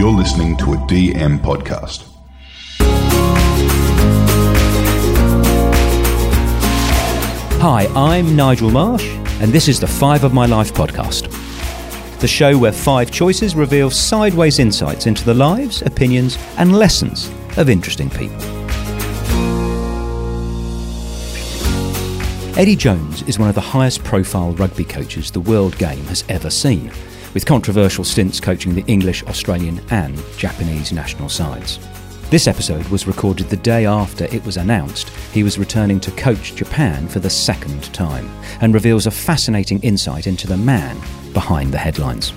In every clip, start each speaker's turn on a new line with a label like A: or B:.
A: You're listening to a DM podcast.
B: Hi, I'm Nigel Marsh, and this is the Five of My Life podcast. The show where five choices reveal sideways insights into the lives, opinions, and lessons of interesting people. Eddie Jones is one of the highest profile rugby coaches the world game has ever seen, with controversial stints coaching the English, Australian, and Japanese national sides. This episode was recorded the day after it was announced he was returning to coach Japan for the second time and reveals a fascinating insight into the man behind the headlines.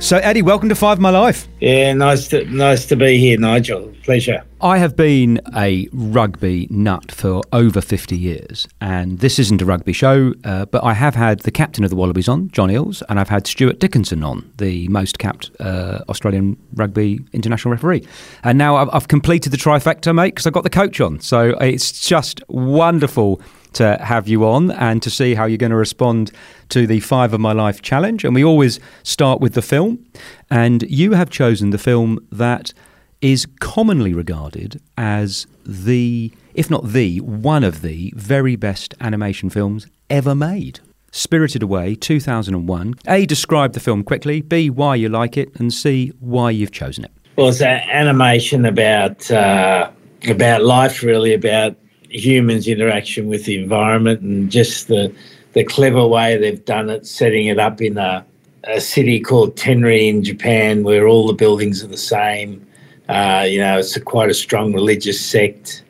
B: So, Eddie, welcome to Five My Life.
C: Yeah, nice to nice to be here, Nigel. Pleasure.
B: I have been a rugby nut for over 50 years, and this isn't a rugby show, uh, but I have had the captain of the Wallabies on, John Eales, and I've had Stuart Dickinson on, the most capped uh, Australian rugby international referee. And now I've, I've completed the trifecta, mate, because I've got the coach on. So it's just wonderful to have you on and to see how you're going to respond to the Five of My Life challenge. And we always start with the film. And you have chosen the film that is commonly regarded as the, if not the, one of the very best animation films ever made. Spirited Away 2001. A, describe the film quickly. B, why you like it. And C, why you've chosen it.
C: Well, it's an animation about uh, about life, really, about humans' interaction with the environment and just the the clever way they've done it, setting it up in a, a city called Tenri in Japan, where all the buildings are the same. Uh, you know, it's a, quite a strong religious sect,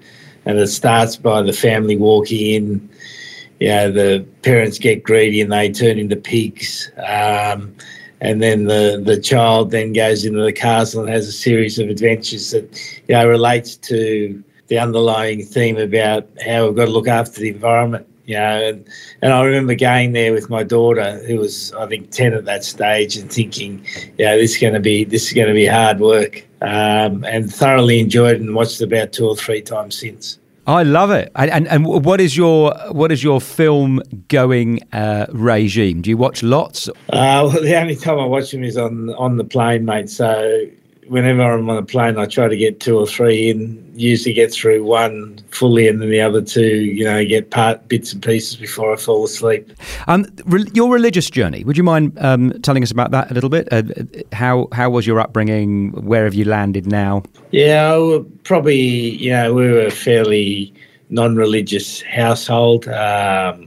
C: and it starts by the family walking in. You know, the parents get greedy and they turn into pigs. Um, and then the, the child then goes into the castle and has a series of adventures that you know relates to the underlying theme about how we've got to look after the environment. You know, and, and I remember going there with my daughter, who was I think ten at that stage, and thinking, yeah, this is going to be this is going to be hard work, um, and thoroughly enjoyed it and watched it about two or three times since.
B: I love it. And, and, and what is your what is your film going uh, regime? Do you watch lots?
C: Uh, well, the only time I watch them is on on the plane, mate. So whenever I'm on a plane, I try to get two or three in. Usually get through one fully, and then the other two, you know, get part bits and pieces before I fall asleep.
B: Um, re- your religious journey. Would you mind um, telling us about that a little bit? Uh, how how was your upbringing? Where have you landed now?
C: Yeah, probably. You know, we were a fairly non-religious household. Um,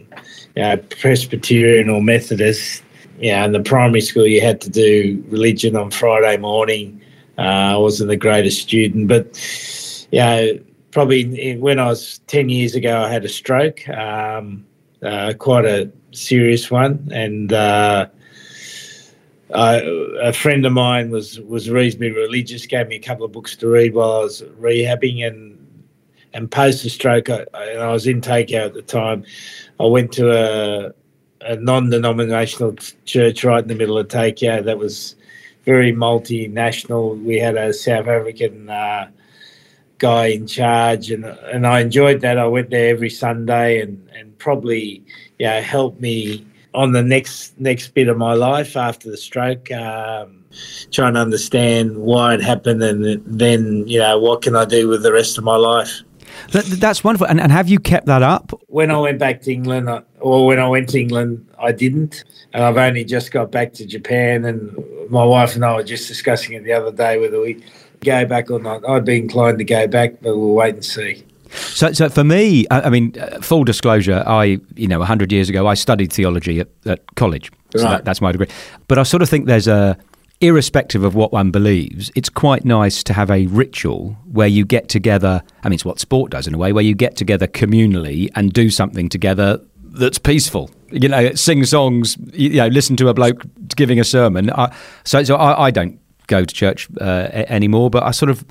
C: you know, Presbyterian or Methodist. Yeah, in the primary school, you had to do religion on Friday morning. Uh, I wasn't the greatest student, but yeah, probably when I was ten years ago, I had a stroke, um, uh, quite a serious one, and uh, a friend of mine was was reasonably religious, gave me a couple of books to read while I was rehabbing, and and post the stroke, I, and I was in Tokyo at the time. I went to a a non-denominational church right in the middle of Tokyo. That was very multinational. We had a South African uh, guy in charge, and and I enjoyed that. I went there every Sunday, and and probably yeah helped me on the next next bit of my life after the stroke. Um, trying to understand why it happened, and then you know what can I do with the rest of my life.
B: That, that's wonderful. And, and have you kept that up?
C: When I went back to England, or when I went to England, I didn't. And I've only just got back to Japan, and my wife and I were just discussing it the other day whether we go back or not. I'd be inclined to go back, but we'll wait and see.
B: So, so for me, I, I mean, uh, full disclosure, I, you know, hundred years ago, I studied theology at, at college. So
C: Right.
B: that, that's my degree. But I sort of think there's a, irrespective of what one believes, it's quite nice to have a ritual where you get together. I mean, it's what sport does in a way, where you get together communally and do something together that's peaceful. You know, sing songs. You know, listen to a bloke giving a sermon. I, so, so I, I don't go to church uh, anymore, but I sort of,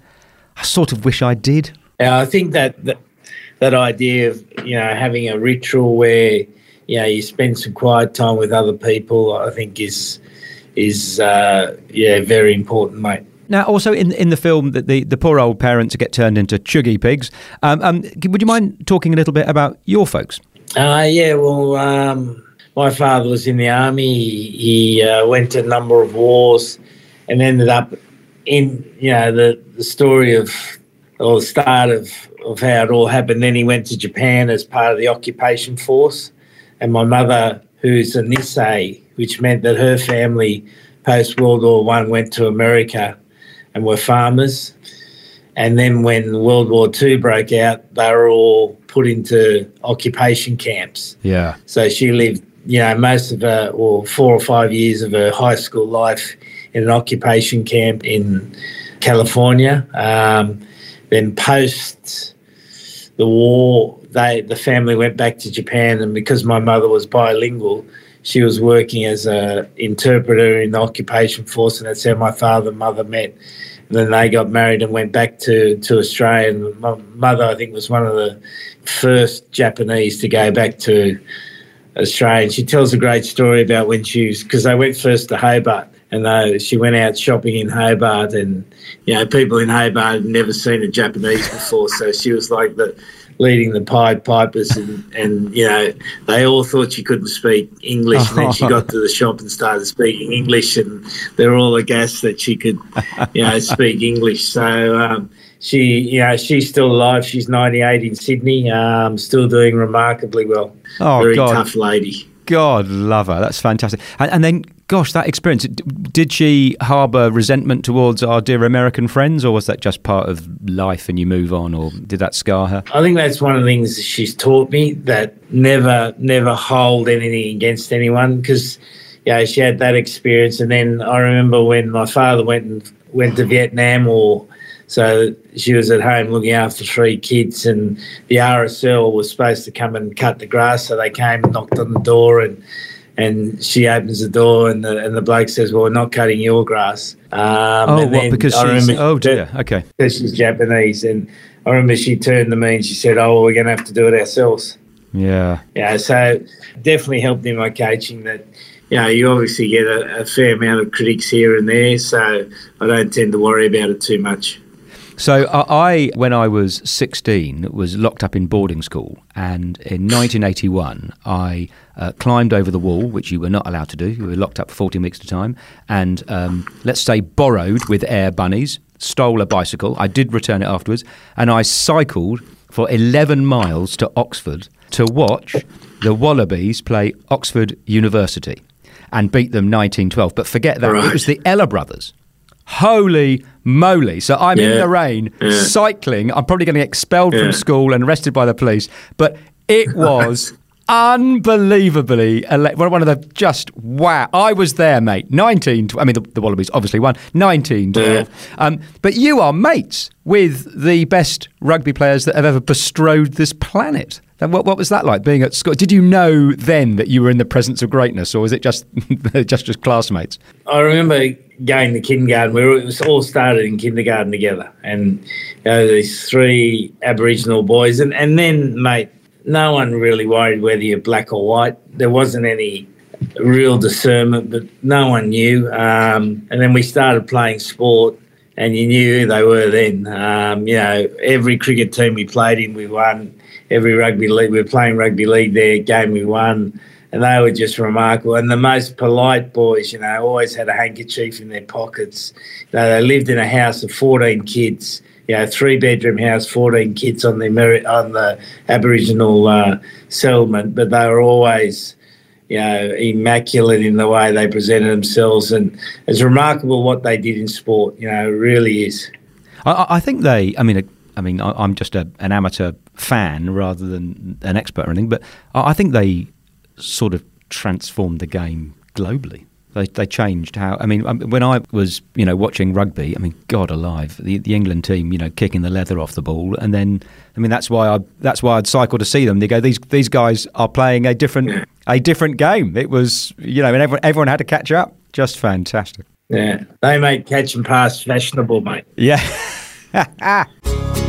B: I sort of wish I did.
C: Yeah, I think that, that that idea of you know having a ritual where you know you spend some quiet time with other people, I think is is uh, yeah very important, mate.
B: Now, also in in the film, that the, the poor old parents get turned into chuggy pigs. Um, um, would you mind talking a little bit about your folks?
C: Uh, yeah, well, um, my father was in the army. He, he uh, went to a number of wars and ended up in you know the the story of or the start of of how it all happened. Then he went to Japan as part of the occupation force, and my mother, who's a Nisei, which meant that her family post World War One went to America and were farmers. And then when World War Two broke out, they were all put into occupation camps.
B: Yeah.
C: So she lived, you know, most of her, or four or five years of her high school life in an occupation camp in California. Um, then post the war, they the family went back to Japan, and because my mother was bilingual, she was working as a interpreter in the occupation force, and that's how my father and mother met. And then they got married and went back to to Australia. And my mother, I think, was one of the first Japanese to go back to Australia. And she tells a great story about when she was because they went first to Hobart and she went out shopping in Hobart, and you know people in Hobart had never seen a Japanese before, so she was like the leading the Pied Pipers, and, and you know they all thought she couldn't speak English, and then she got to the shop and started speaking English, and they were all aghast that she could, you know, speak English. So. Um, she, you know, she's still alive. She's 98 in Sydney, um, still doing remarkably well.
B: Oh,
C: Very
B: God.
C: tough lady.
B: God love her. That's fantastic. And, and then, gosh, that experience. Did she harbour resentment towards our dear American friends, or was that just part of life and you move on, or did that scar her?
C: I think that's one of the things she's taught me that never, never hold anything against anyone because, know, she had that experience. And then I remember when my father went and went to Vietnam War, so she was at home looking after three kids, and the RSL was supposed to come and cut the grass. So they came and knocked on the door, and and she opens the door, and the and the bloke says, "Well, we're not cutting your grass." Um,
B: oh, what? Because
C: I
B: she's. Oh dear. Okay.
C: because she's Japanese. And I remember she turned to me and she said, "Oh, we're going to have to do it ourselves."
B: Yeah.
C: Yeah, so definitely helped in my coaching. That you know, you obviously get a, a fair amount of critics here and there, so I don't tend to worry about it too much.
B: So I, when I was 16, was locked up in boarding school, and in 1981, I uh, climbed over the wall, which you were not allowed to do. You were locked up for 14 weeks at a time, and um, let's say borrowed with air bunnies, stole a bicycle. I did return it afterwards, and I cycled for 11 miles to Oxford to watch the Wallabies play Oxford University and beat them 1912. But forget that, it was the Ella brothers. Holy moly. So I'm in the rain,
C: Yeah.
B: cycling. I'm probably going to get expelled
C: Yeah.
B: from school and arrested by the police. But it was unbelievably ele- one of the just wow. I was there, mate. 19. I mean, the, the Wallabies obviously won 19 12. Um, but you are mates with the best rugby players that have ever bestrode this planet. What, what was that like being at school? Did you know then that you were in the presence of greatness, or was it just just just classmates?
C: I remember going to kindergarten. We were, it was all started in kindergarten together, and you know, these three Aboriginal boys, and and then mate, no one really worried whether you're black or white. There wasn't any real discernment, but no one knew. Um, and then we started playing sport, and you knew who they were then. Um, you know, every cricket team we played in, we won. Every rugby league, we were playing rugby league there, game we won. And they were just remarkable. And the most polite boys, you know, always had a handkerchief in their pockets. You know, they lived in a house of 14 kids, you know, three bedroom house, 14 kids on the, Ameri- on the Aboriginal uh, settlement, but they were always you know, immaculate in the way they presented themselves. And it's remarkable what they did in sport, you know, it really is.
B: I- I, think they. I mean, I mean, I'm just a, an amateur fan rather than an expert or anything, but I, I think they sort of transformed the game globally. They, they changed how. I mean, um, when I was, you know, watching rugby, I mean, God alive, the, the England team, you know, kicking the leather off the ball, and then, I mean, that's why I that's why I'd cycle to see them. They go, these these guys are playing a different a different game. It was, you know, and everyone everyone had to catch up. Just fantastic.
C: Yeah, they made catch and pass fashionable, mate.
B: Yeah.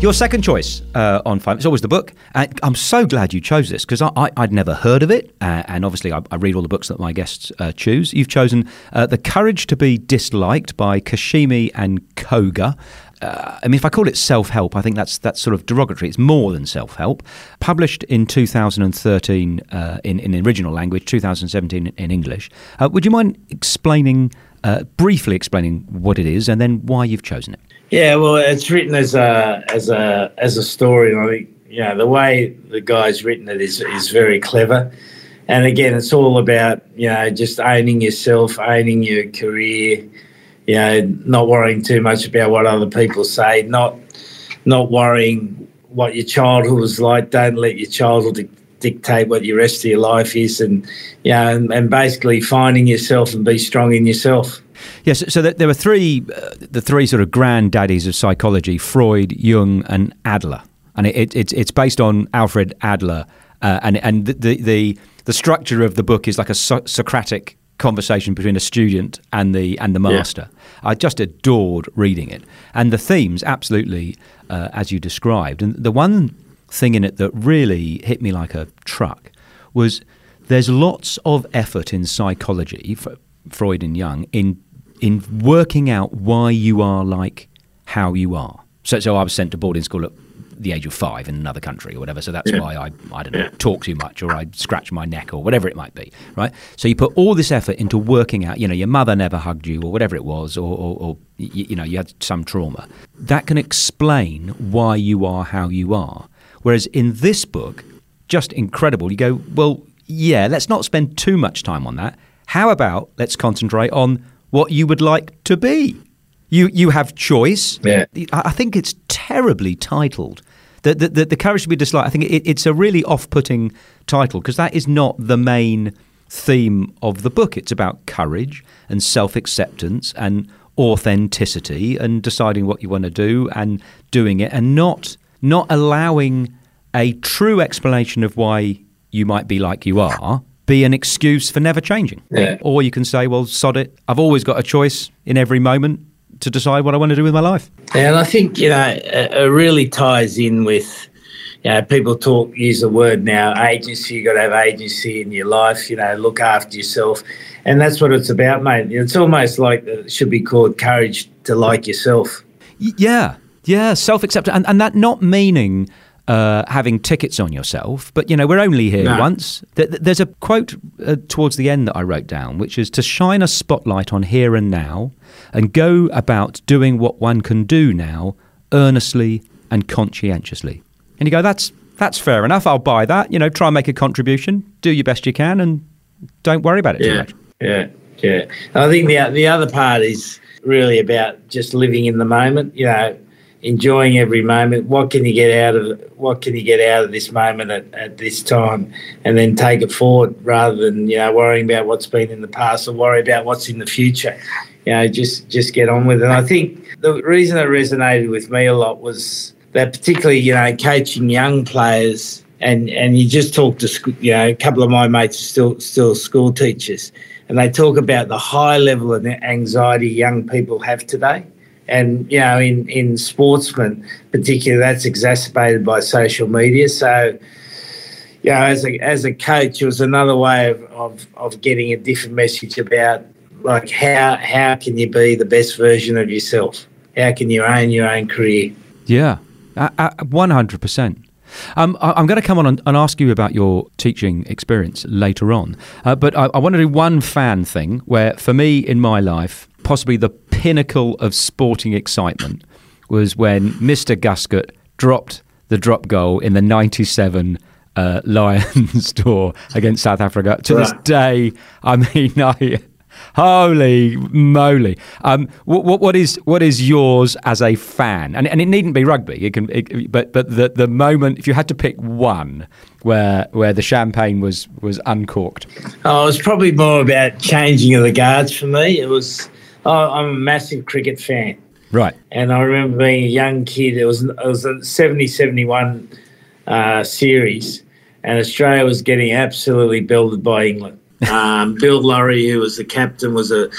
B: Your second choice uh, on five. It's always the book. I'm so glad you chose this because I, I'd never heard of it. Uh, and obviously, I, I read all the books that my guests uh, choose. You've chosen uh, The Courage to Be Disliked by Kishimi and Koga. uh, I mean, if I call it self help, I think that's that's sort of derogatory. It's more than self help. Published in 2013 uh, in in original language, 2017 in English. Would you mind explaining briefly explaining what it is and then why you've chosen it?
C: Yeah, well, it's written as a as a as a story, and I think you know the way the guy's written it is is very clever. And again, it's all about you know just owning yourself, owning your career, you know, not worrying too much about what other people say, not not worrying what your childhood was like. Don't let your childhood dictate what your rest of your life is, and you know, and, and basically finding yourself and be strong in yourself.
B: Yes, so there were three, uh, the three sort of granddaddies of psychology: Freud, Jung, and Adler, and it, it, it's it's based on Alfred Adler, uh, and and the, the the structure of the book is like a so- Socratic conversation between a student and the and the master. Yeah. I just adored reading it, and the themes absolutely uh, as you described. And the one thing in it that really hit me like a truck was there's lots of effort in psychology, for Freud and Jung, in in working out why you are like how you are. So, so I was sent to boarding school at the age of five in another country or whatever. So that's yeah. why I, I don't know, talk too much or I scratch my neck or whatever it might be, right? So you put all this effort into working out, you know, your mother never hugged you or whatever it was, or, or, or you, you know, you had some trauma. That can explain why you are how you are. Whereas in this book, just incredible. You go, well, yeah, let's not spend too much time on that. How about let's concentrate on what you would like to be? You you have choice.
C: Yeah.
B: I think it's terribly titled. The, the, the, the courage to be disliked. I think it, it's a really off-putting title because that is not the main theme of the book. It's about courage and self-acceptance and authenticity and deciding what you want to do and doing it and not not allowing a true explanation of why you might be like you are be an excuse for never changing.
C: Yeah.
B: Or you can say, well, sod it. I've always got a choice in every moment to decide what I want to do with my life.
C: And I think, you know, it really ties in with, you know, people talk, use the word now, agency. You've got to have agency in your life, you know, look after yourself. And that's what it's about, mate. It's almost like it should be called courage to like yourself.
B: Yeah. Yeah. Self acceptance. And, and that not meaning uh, having tickets on yourself, but you know we're only here no. once. There's a quote uh, towards the end that I wrote down, which is to shine a spotlight on here and now, and go about doing what one can do now, earnestly and conscientiously. And you go, that's that's fair enough. I'll buy that. You know, try and make a contribution, do your best you can, and don't worry about it
C: yeah,
B: too much.
C: Yeah, yeah. I think the the other part is really about just living in the moment. You know, enjoying every moment. What can you get out of what can you get out of this moment at, at this time, and then take it forward rather than you know worrying about what's been in the past or worry about what's in the future. You know, just just get on with it. And I think the reason it resonated with me a lot was that particularly you know coaching young players. And, and you just talk to you know a couple of my mates are still still school teachers, and they talk about the high level of anxiety young people have today and you know in in sportsmen particularly that's exacerbated by social media. So you know as a as a coach it was another way of of, of getting a different message about like how how can you be the best version of yourself? How can you own your own career?
B: Yeah. Uh, uh, 100% um, I, am going to come on and, and, ask you about your teaching experience later on, uh, but I, I want to do one fan thing where, for me in my life, possibly the pinnacle of sporting excitement was when Mr. Guscott dropped the drop goal in the 97 uh, Lions tour against South Africa. To this day, I mean, I, holy moly! Um, what, what is what is yours as a fan? And, and it needn't be rugby. It can, it, but but the the moment if you had to pick one where where the champagne was was uncorked.
C: Oh, it was probably more about changing of the guards for me. It was Oh, I'm a massive cricket fan.
B: Right.
C: And I remember being a young kid. It was it was a 70 71 uh, series, and Australia was getting absolutely belted by England. Um, Bill Lawry, who was the captain, was a,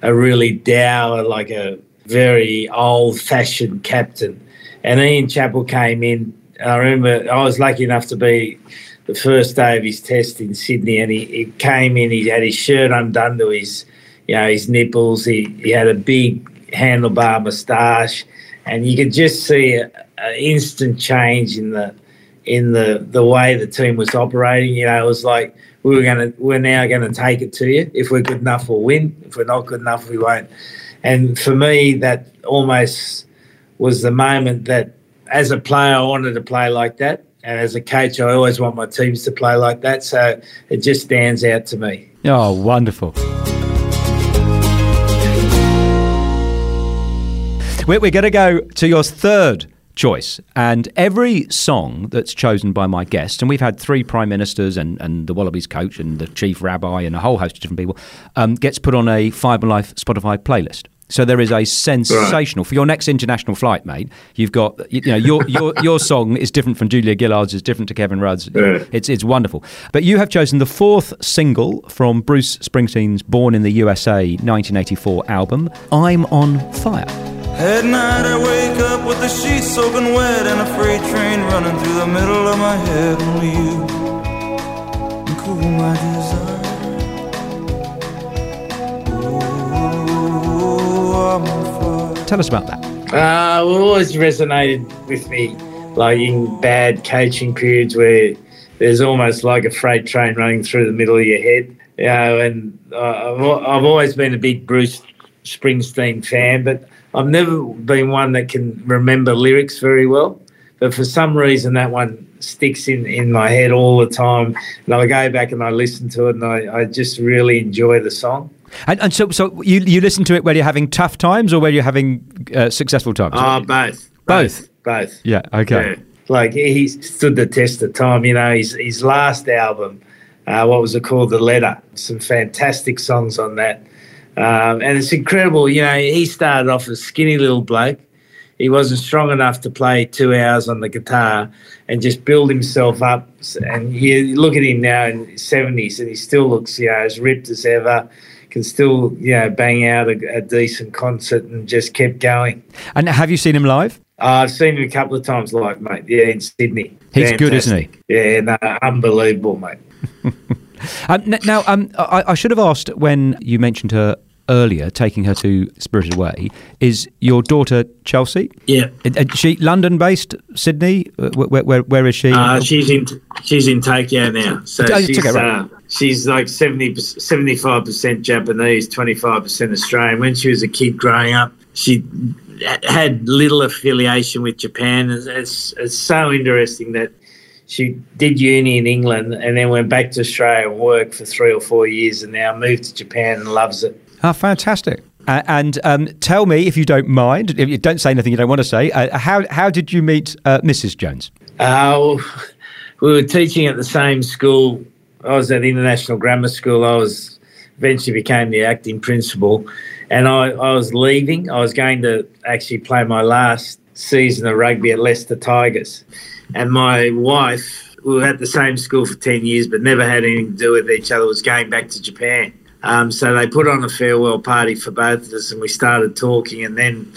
C: a really dour, like a very old fashioned captain. And Ian Chappell came in. I remember I was lucky enough to be the first day of his test in Sydney, and he, he came in. He had his shirt undone to his you know, his nipples. He, he had a big handlebar moustache and you could just see an instant change in the in the the way the team was operating. You know, it was like we were to we're now going to take it to you. If we're good enough, we'll win. If we're not good enough, we won't. And for me, that almost was the moment that, as a player, I wanted to play like that. And as a coach, I always want my teams to play like that. So it just stands out to me.
B: Oh, wonderful. We're, we're going to go to your third choice. And every song that's chosen by my guests, and we've had three prime ministers and, and the Wallabies coach and the chief rabbi and a whole host of different people, um, gets put on a Fibre Life Spotify playlist. So there is a sensational for your next international flight, mate. You've got you know your your your song is different from Julia Gillard's, is different to Kevin Rudd's. It's it's wonderful. But you have chosen the fourth single from Bruce Springsteen's Born in the USA 1984 album, "I'm on Fire."
D: At night I wake up with the sheets soaking wet and a freight train running through the middle of my head. Only you can cool my desire. Oh, I'm on fire.
B: Tell us about that.
C: Uh, it always resonated with me, like in bad coaching periods where there's almost like a freight train running through the middle of your head. You know, and uh, I've, I've always been a big Bruce Springsteen fan, but I've never been one that can remember lyrics very well. But for some reason, that one sticks in, in my head all the time. And I go back and I listen to it, and I, I just really enjoy the song.
B: And, and so so you you listen to it when you're having tough times or when you're having uh, successful times.
C: Oh, both.
B: Both?
C: Both.
B: yeah. Okay.
C: Yeah. Like he stood the test of time. You know, his his last album, uh, what was it called? The Letter. Some fantastic songs on that, um, and it's incredible. You know, he started off as a skinny little bloke. He wasn't strong enough to play two hours on the guitar and just build himself up. And you look at him now in his seventies, and he still looks, you know, as ripped as ever. Can still, you know, bang out a, a decent concert and just kept going.
B: And have you seen him live?
C: Uh, I've seen him a couple of times live, mate. Yeah, in Sydney.
B: He's good, isn't he?
C: Yeah, no, unbelievable, mate.
B: Um, now, um, I, I should have asked when you mentioned her earlier, taking her to Spirited Away. Is your daughter Chelsea?
C: Yeah.
B: Is is she London based, Sydney? Uh, Where, where, where is she?
C: Uh, she's in she's in Tokyo now. So
B: Oh,
C: she's,
B: right.
C: uh, she's like 70, 75% Japanese, 25% Australian. When she was a kid growing up, she had little affiliation with Japan. It's, it's, it's so interesting that she did uni in England and then went back to Australia and worked for three or four years and now moved to Japan and loves it.
B: Ah, fantastic. Uh, and um, tell me, if you don't mind, if you don't say anything you don't want to say, uh, how how did you meet uh, Mrs. Jones?
C: Uh, we were teaching at the same school. I was at International Grammar School. I was eventually became the acting principal, and I, I was leaving. I was going to actually play my last season of rugby at Leicester Tigers, and my wife, we were at the same school for ten years, but never had anything to do with each other. Was going back to Japan. Um, so they put on a farewell party for both of us, and we started talking. And then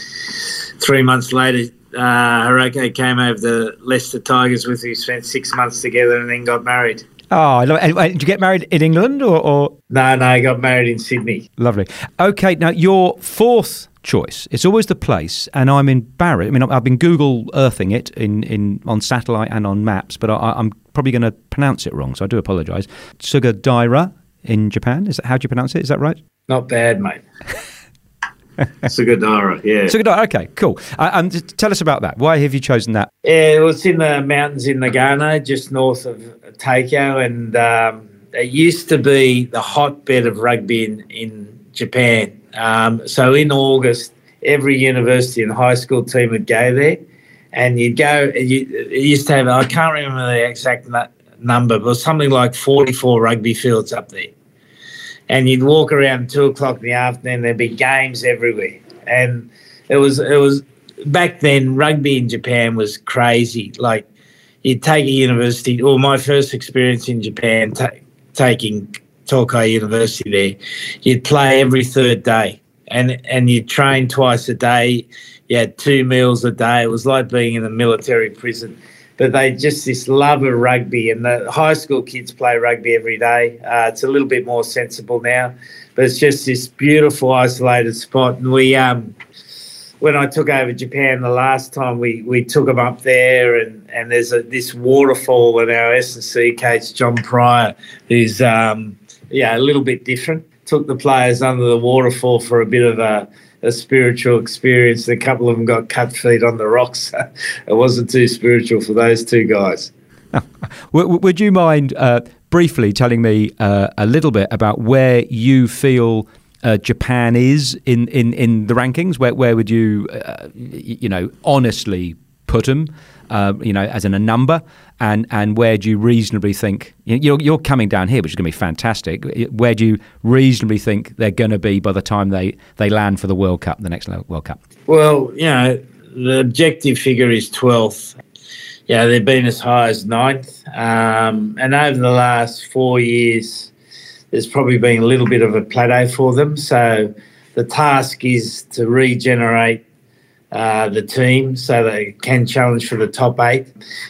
C: three months later, uh, Hiroko came over to Leicester Tigers with who spent six months together, and then got married.
B: Oh, I love it. And, uh, did you get married in England or, or
C: No, no, he got married in Sydney.
B: lovely? Okay, now your fourth choice. It's always the place, and I'm in embarrassed. I mean, I've been Google Earthing it in, in on satellite and on maps, but I, I'm probably going to pronounce it wrong, so I do apologise. Sugadaira in Japan. Is that how do you pronounce it? Is that right?
C: Not bad, mate. Sugadara, yeah.
B: Sugadaira. Okay, cool. Uh, t- tell us about that. Why have you chosen that?
C: Yeah, it was in the mountains in Nagano, just north of Tokyo, and um, it used to be the hotbed of rugby in, in Japan. Um, so in August, every university and high school team would go there, and you'd go. You, it used to have I can't remember the exact number, but something like forty-four rugby fields up there. And you'd walk around two o'clock in the afternoon. There'd be games everywhere, and it was it was back then. Rugby in Japan was crazy. Like you'd take a university, or my first experience in Japan, ta taking Tokai University there, you'd play every third day, and and you'd train twice a day. You had two meals a day. It was like being in a military prison. But they just this love of rugby, and the high school kids play rugby every day. Uh, it's a little bit more sensible now, but it's just this beautiful isolated spot. And we um, when I took over Japan the last time, we, we took them up there, and, and there's a, this waterfall, and our S and C coach John Pryor, who's um, yeah a little bit different, took the players under the waterfall for a bit of a, a spiritual experience. A couple of them got cut feet on the rocks. it wasn't too spiritual for those two guys.
B: Would you mind uh, briefly telling me uh, a little bit about where you feel uh, Japan is in, in, in the rankings? Where where would you uh, you know honestly put them? Uh, you know, as in a number, and and where do you reasonably think you're you're coming down here, which is going to be fantastic? Where do you reasonably think they're going to be by the time they they land for the World Cup, the next World Cup?
C: Well, you know, the objective figure is twelfth. Yeah, they've been as high as ninth, um, and over the last four years, there's probably been a little bit of a plateau for them. So the task is to regenerate uh, the team so they can challenge for the top eight.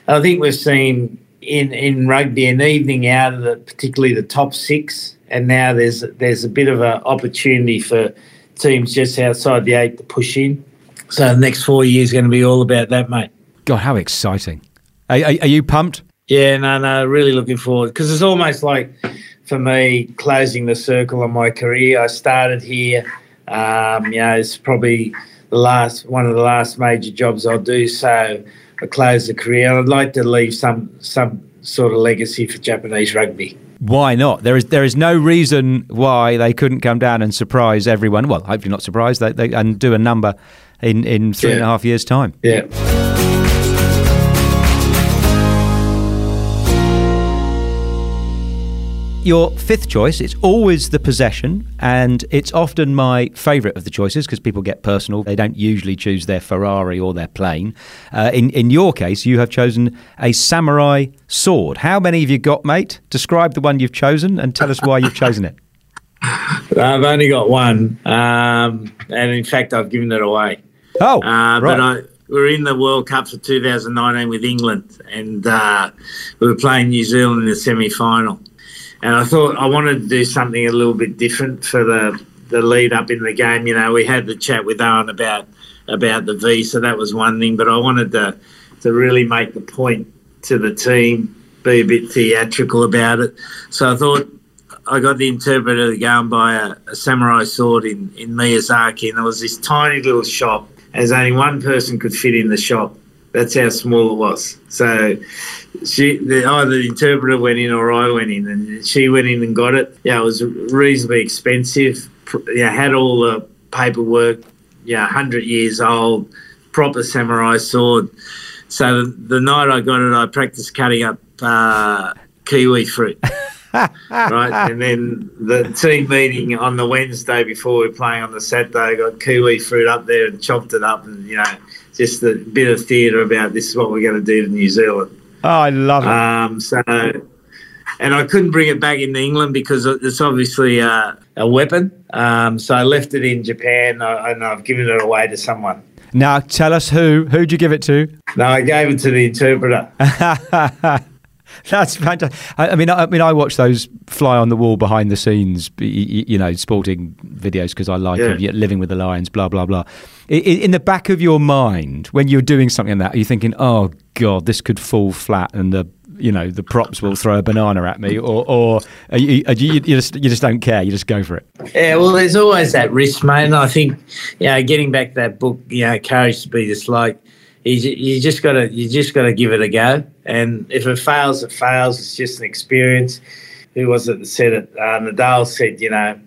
C: I think we've seen in, in rugby an evening out of the, particularly the top six, and now there's there's a bit of an opportunity for teams just outside the eight to push in. So the next four years are going to be all about that, mate.
B: God, how exciting! Are, are, are you pumped?
C: Yeah, no, no, really looking forward because it's almost like for me closing the circle on my career. I started here. Um, you know, it's probably the last one of the last major jobs I'll do. So I close the career. I'd like to leave some some sort of legacy for Japanese rugby.
B: Why not? There is there is no reason why they couldn't come down and surprise everyone. Well, hopefully not surprise they, they and do a number in in three yeah. and a half years' time.
C: Yeah.
B: Your fifth choice, it's always the possession, and it's often my favourite of the choices because people get personal. They don't usually choose their Ferrari or their plane. Uh, in in your case, you have chosen a samurai sword. How many have you got, mate? Describe the one you've chosen and tell us why you've chosen it.
C: I've only got one, um, and in fact, I've given it away.
B: Oh, uh, right.
C: but I we are in the World Cup for 2019 with England, and uh, we were playing New Zealand in the semi final and I thought I wanted to do something a little bit different for the the lead up in the game. You know, we had the chat with Owen about about the V, so that was one thing. But I wanted to to really make the point to the team, be a bit theatrical about it. So I thought I got the interpreter to go and buy a, a samurai sword in in Miyazaki, and there was this tiny little shop, as only one person could fit in the shop. That's how small it was. So she, the, either the interpreter went in or I went in, and she went in and got it. Yeah, it was reasonably expensive. Yeah, had all the paperwork. Yeah, hundred years old, proper samurai sword. So the, the, night I got it, I practiced cutting up uh, kiwi fruit. right, and then the team meeting on the Wednesday before we were playing on the Saturday, got kiwi fruit up there and chopped it up, and you know just a bit of theatre about this is what we're going to do to New Zealand.
B: Oh, I love it.
C: Um, so, and I couldn't bring it back into England because it's obviously a, a weapon. Um, so I left it in Japan uh, and I've given it away to someone.
B: Now, tell us who. Who'd you give it to?
C: No, I gave it to the interpreter.
B: That's fantastic. I, I, mean, I, I, mean, I watch those fly on the wall behind the scenes, you, you know, sporting videos because I like yeah. them. Living with the Lions, blah blah blah. In, in, the back of your mind, when you're doing something like that, are you thinking, "Oh God, this could fall flat," and the you know the props will throw a banana at me, or or you, you, you, just you just don't care, you just go for it.
C: Yeah, well, there's always that risk, mate. And I think, you know, getting back to that book, you know, courage to be disliked you, you just gotta you just gotta give it a go. And if it fails, it fails. It's just an experience. Who was it that said it? Uh, Nadal said, you know,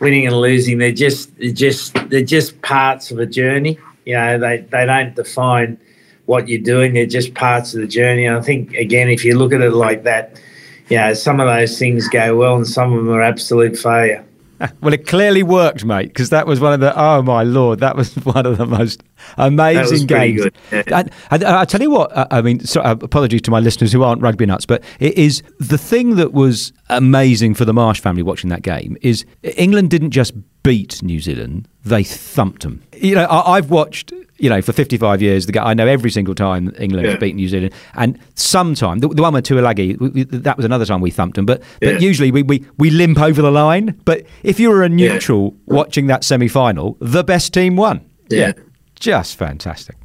C: winning and losing they're just they're just they're just parts of a journey. You know, they they don't define what you're doing. They're just parts of the journey. And I think again, if you look at it like that, you know, some of those things go well and some of them are absolute failure.
B: well, it clearly worked, mate, because that was one of the oh my lord, that was one of the most amazing games. Yeah. And, and, I tell you what, I mean, so, uh, apologies to my listeners who aren't rugby nuts, but it is the thing that was amazing for the Marsh family watching that game is England didn't just beat New Zealand; they thumped them. You know, I, I've watched you know, for 55 years, the guy, I know every single time England yeah. has beaten New Zealand. And sometime, the, the one with Tuilagi, that was another time we thumped them. But but yeah. usually we, we, we limp over the line. But if you were a neutral yeah. watching that semi final, the best team won.
C: Yeah.
B: just fantastic.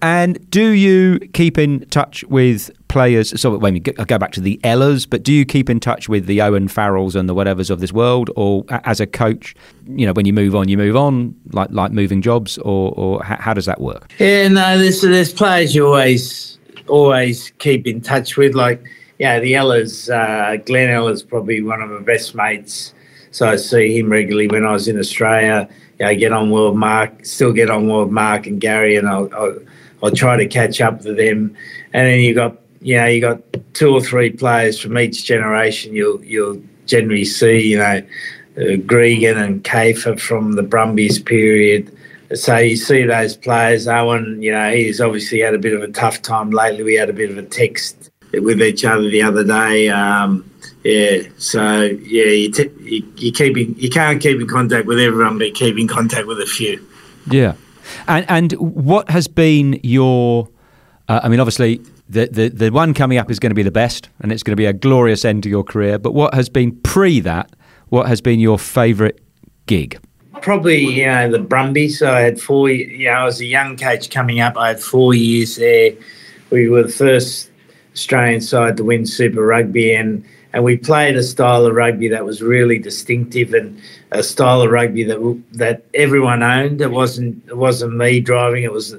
B: And do you keep in touch with players? So when we go back to the Ellas, but do you keep in touch with the Owen Farrells and the whatevers of this world, or as a coach, you know, when you move on, you move on, like like moving jobs, or or how does that work?
C: Yeah, no, there's there's players you always always keep in touch with, like yeah, the Ellers, uh, Glen Ella's, probably one of my best mates. So I see him regularly when I was in Australia. Yeah, I get on well with Mark, still get on well with Mark and Gary, and I'll, I'll I'll try to catch up with them. And then you've got you know you got two or three players from each generation. You'll you'll generally see you know uh, Gregan and Kafer from the Brumbies period. So you see those players. Owen, you know, he's obviously had a bit of a tough time lately. We had a bit of a text with each other the other day. Um, yeah, so yeah, you, t- you you keep in, you can't keep in contact with everyone, but keep in contact with a few.
B: Yeah, and and what has been your? Uh, I mean, obviously, the, the the one coming up is going to be the best, and it's going to be a glorious end to your career. But what has been pre that? What has been your favourite gig?
C: Probably, you know, the Brumbies. I had four. You know, I was a young coach coming up. I had four years there. We were the first Australian side to win Super Rugby, and and we played a style of rugby that was really distinctive and a style of rugby that that everyone owned. It wasn't it wasn't me driving. It was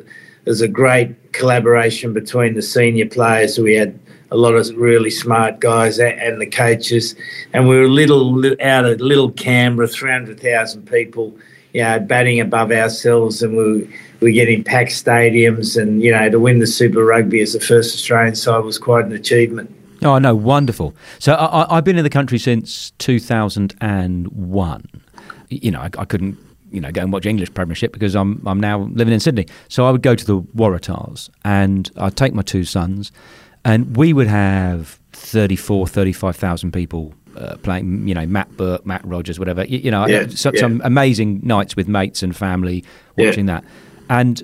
C: was a great collaboration between the senior players. we had a lot of really smart guys and the coaches, and we were little out of little Canberra, three hundred thousand people, you know, batting above ourselves, and we we getting packed stadiums, and you know, to win the Super Rugby as the first Australian side was quite an achievement.
B: Oh, no, wonderful. So I, have been in the country since 2001. You know, I, I, couldn't, you know, go and watch English Premiership because I'm I'm now living in Sydney. So I would go to the Waratahs and I'd take my two sons, and we would have 34, 35,000 people uh, playing, you know, Matt Burke, Matt Rogers, whatever. You, you know, yeah, some, yeah. some, amazing nights with mates and family watching yeah. that. And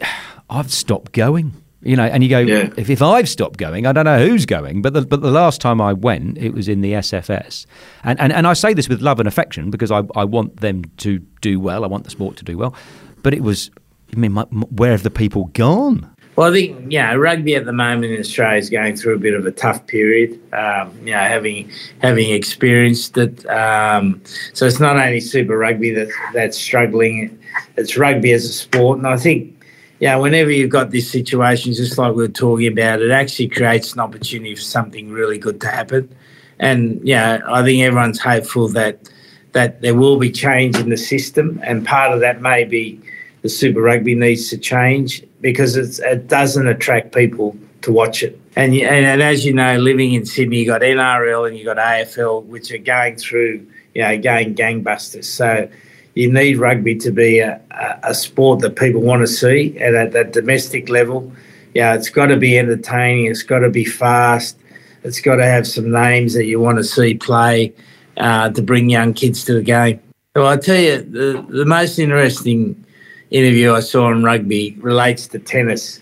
B: I've stopped going. You know, and you go, yeah. if, if I've stopped going, I don't know who's going. But the, but the last time I went, it was in the SFS. And, and, and I say this with love and affection because I, I want them to do well. I want the sport to do well. But it was, I mean, my, where have the people gone?
C: Well, I think yeah, rugby at the moment in Australia is going through a bit of a tough period. Um, you know, having having experienced it, um, so it's not only Super Rugby that that's struggling; it's rugby as a sport. And I think yeah, whenever you've got this situation, just like we are talking about, it actually creates an opportunity for something really good to happen. And yeah, I think everyone's hopeful that that there will be change in the system, and part of that may be the Super Rugby needs to change because it doesn't attract people to watch it. And, and, and as you know, living in Sydney, you got NRL and you got AFL, which are going through, you know, going gangbusters. So you need rugby to be a, a, sport that people want to see and at that domestic level. Yeah, it's got to be entertaining. It's got to be fast. It's got to have some names that you want to see play uh, to bring young kids to the game. Well, I tell you, the, the most interesting interview I saw on rugby relates to tennis.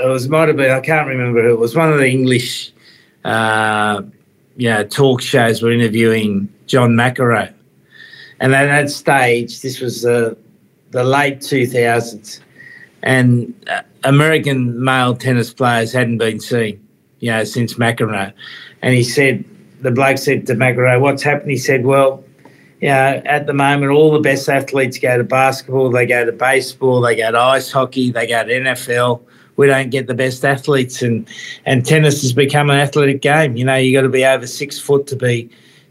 C: It was might have been I can't remember. Who it was one of the English, uh, talk shows were interviewing John McEnroe, and at that stage, this was the the late 2000s, and uh, American male tennis players hadn't been seen, you know, since McEnroe. And he said, the bloke said to McEnroe, "What's happened?" He said, "Well." You know, at the moment, all the best athletes go to basketball, they go to baseball, they go to ice hockey, they go to NFL we don't get the best athletes and and tennis has become an athletic game you know you got to be over six foot to be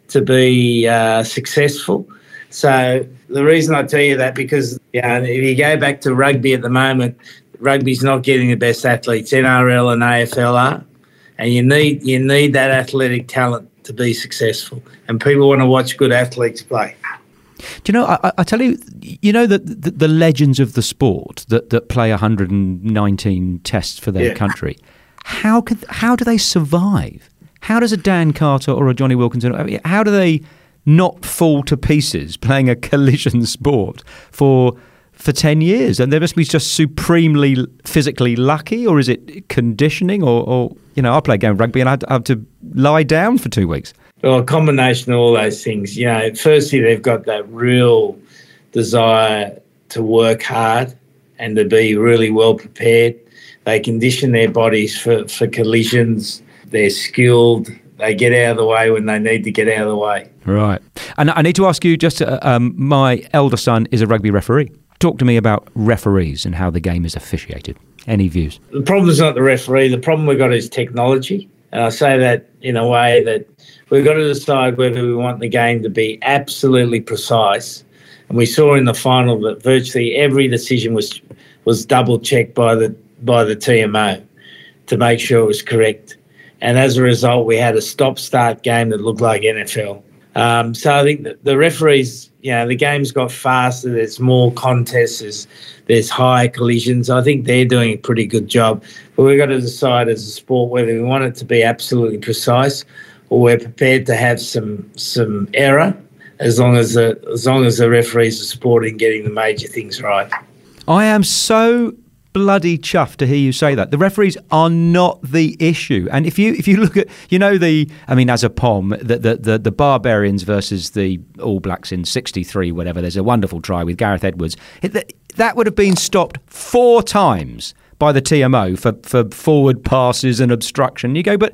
C: to be uh, successful so the reason I tell you that because yeah, if you go back to rugby at the moment, rugby's not getting the best athletes. NRL and AFL are, and you need you need that athletic talent to be successful. And people want to watch good athletes play.
B: Do you know? I, I tell you, you know that the, the, legends of the sport that, that play 119 tests for their yeah. country. How could how do they survive? How does a Dan Carter or a Jonny Wilkinson? How do they? Not fall to pieces playing a collision sport for for 10 years and they must be just supremely physically lucky or is it conditioning or, or you know I play a game of rugby and I have to lie down for two weeks
C: well a combination of all those things you know firstly they've got that real desire to work hard and to be really well prepared. They condition their bodies for, for collisions. They're skilled. They get out of the way when they need to get out of the way.
B: Right. And I need to ask you just uh, um, my elder son is a rugby referee. Talk to me about referees and how the game is officiated. Any views?
C: The problem is not the referee. The problem we've got is technology. And I say that in a way that we've got to decide whether we want the game to be absolutely precise. And we saw in the final that virtually every decision was was double checked by the by the TMO to make sure it was correct. And as a result, we had a stop start game that looked like NFL. Um, so I think the referees, you know, the game's got faster. There's more contests. There's, there's higher collisions. I think they're doing a pretty good job. But we've got to decide as a sport whether we want it to be absolutely precise or we're prepared to have some some error as long as the as long as the referees are supporting getting the major things right.
B: I am so bloody chuffed to hear you say that. The referees are not the issue. And if you if you look at you know the I mean as a pom the the the, the barbarians versus the All Blacks in 63 whatever there's a wonderful try with Gareth Edwards. It, that would have been stopped four times by the TMO for for forward passes and obstruction. You go but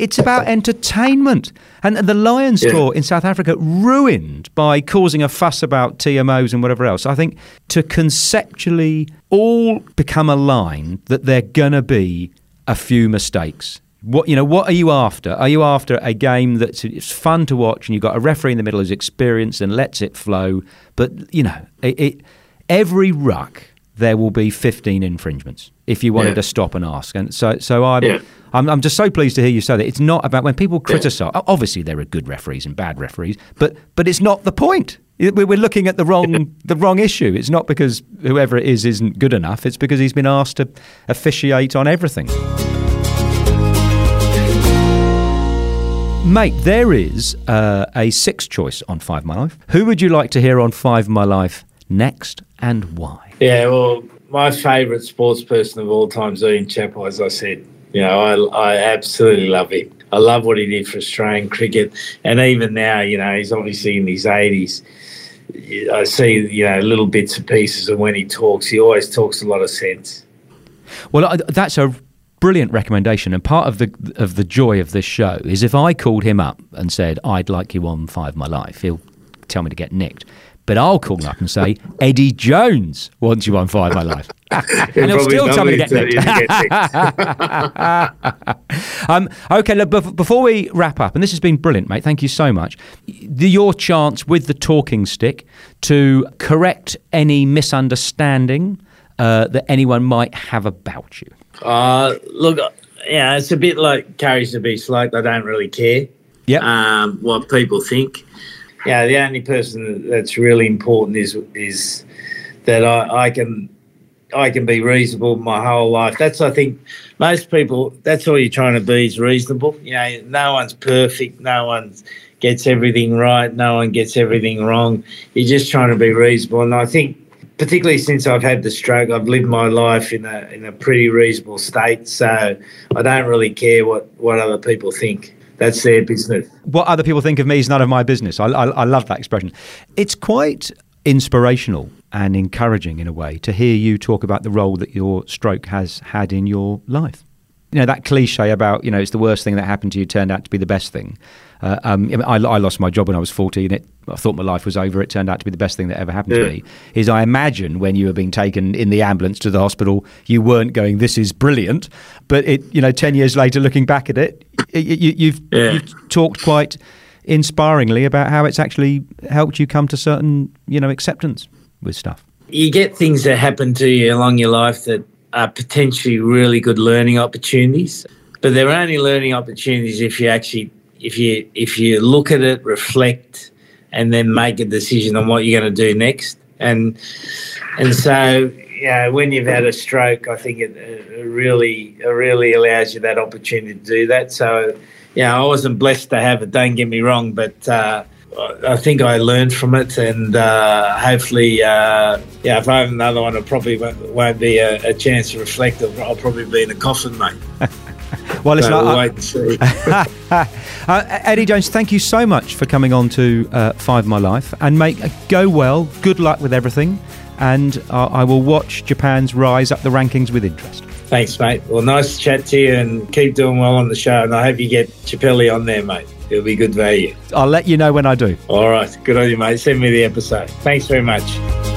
B: it's about entertainment. And the Lions yeah. tour in South Africa ruined by causing a fuss about TMOs and whatever else. I think to conceptually all become aligned that there are going to be a few mistakes. What you know? What are you after? Are you after a game that's it's fun to watch and you've got a referee in the middle who's experienced and lets it flow? But you know, it, it every ruck there will be 15 infringements if you wanted yeah. to stop and ask. And so, so I'm, yeah. I'm, I'm, just so pleased to hear you say that. It's not about when people criticise. Yeah. Obviously, there are good referees and bad referees, but but it's not the point. We're looking at the wrong the wrong issue. It's not because whoever it is isn't good enough. It's because he's been asked to officiate on everything. Mate, there is uh, a sixth choice on Five My Life. Who would you like to hear on Five My Life next, and why?
C: Yeah, well, my favourite sports person of all time is Ian Chappell, as I said. You know, I, I absolutely love him. I love what he did for Australian cricket. And even now, you know, he's obviously in his 80s. I see, you know, little bits and pieces of when he talks. He always talks a lot of sense.
B: Well, that's a brilliant recommendation. And part of the of the joy of this show is if I called him up and said, I'd like you on Five My Life, he'll tell me to get nicked. But I'll call up and say, Eddie Jones wants you on Five My Life. and he'll still tell me to get nicked. um, okay, look, before we wrap up, and this has been brilliant, mate, thank you so much. The, your chance with the talking stick to correct any misunderstanding uh, that anyone might have about you.
C: Uh, look, yeah, it's a bit like Carries the Beast, like I don't really care
B: yep.
C: um, what people think yeah, the only person that's really important is is that I, I can I can be reasonable my whole life. That's I think most people. That's all you're trying to be is reasonable. You know, no one's perfect. No one gets everything right. No one gets everything wrong. You're just trying to be reasonable. And I think, particularly since I've had the stroke, I've lived my life in a in a pretty reasonable state. So I don't really care what what other people think that's their business.
B: What other people think of me is none of my business. I, I, I love that expression. It's quite inspirational and encouraging in a way to hear you talk about the role that your stroke has had in your life. You know, that cliche about, you know, it's the worst thing that happened to you turned out to be the best thing. Uh, um, I, I, lost my job when I was 14. It, I thought my life was over. It turned out to be the best thing that ever happened yeah. to me. Is I imagine when you were being taken in the ambulance to the hospital, you weren't going, "This is brilliant," but it, you know, ten years later, looking back at it, you, you've, yeah. you've talked quite inspiringly about how it's actually helped you come to certain, you know, acceptance with stuff.
C: You get things that happen to you along your life that are potentially really good learning opportunities, but they're only learning opportunities if you actually if you if you look at it, reflect, and then make a decision on what you're going to do next. And and so yeah, when you've had a stroke, I think it, it really it really allows you that opportunity to do that. So yeah, I wasn't blessed to have it. Don't get me wrong, but. Uh, I think I learned from it, and uh, hopefully, uh, yeah, if I have another one, it probably won't, won't be a, a, chance to reflect. I'll probably be in a coffin, mate.
B: well, listen, so we'll I, wait and see. uh, Eddie Jones, thank you so much for coming on to uh, Five My Life, and make go well. Good luck with everything. And uh, I will watch Japan's rise up the rankings with interest.
C: Thanks, mate. Well, nice to chat to you and keep doing well on the show. And I hope you get Chappelli on there, mate. It'll be good value.
B: I'll let you know when I do.
C: All right. Good on you, mate. Send me the episode. Thanks very much.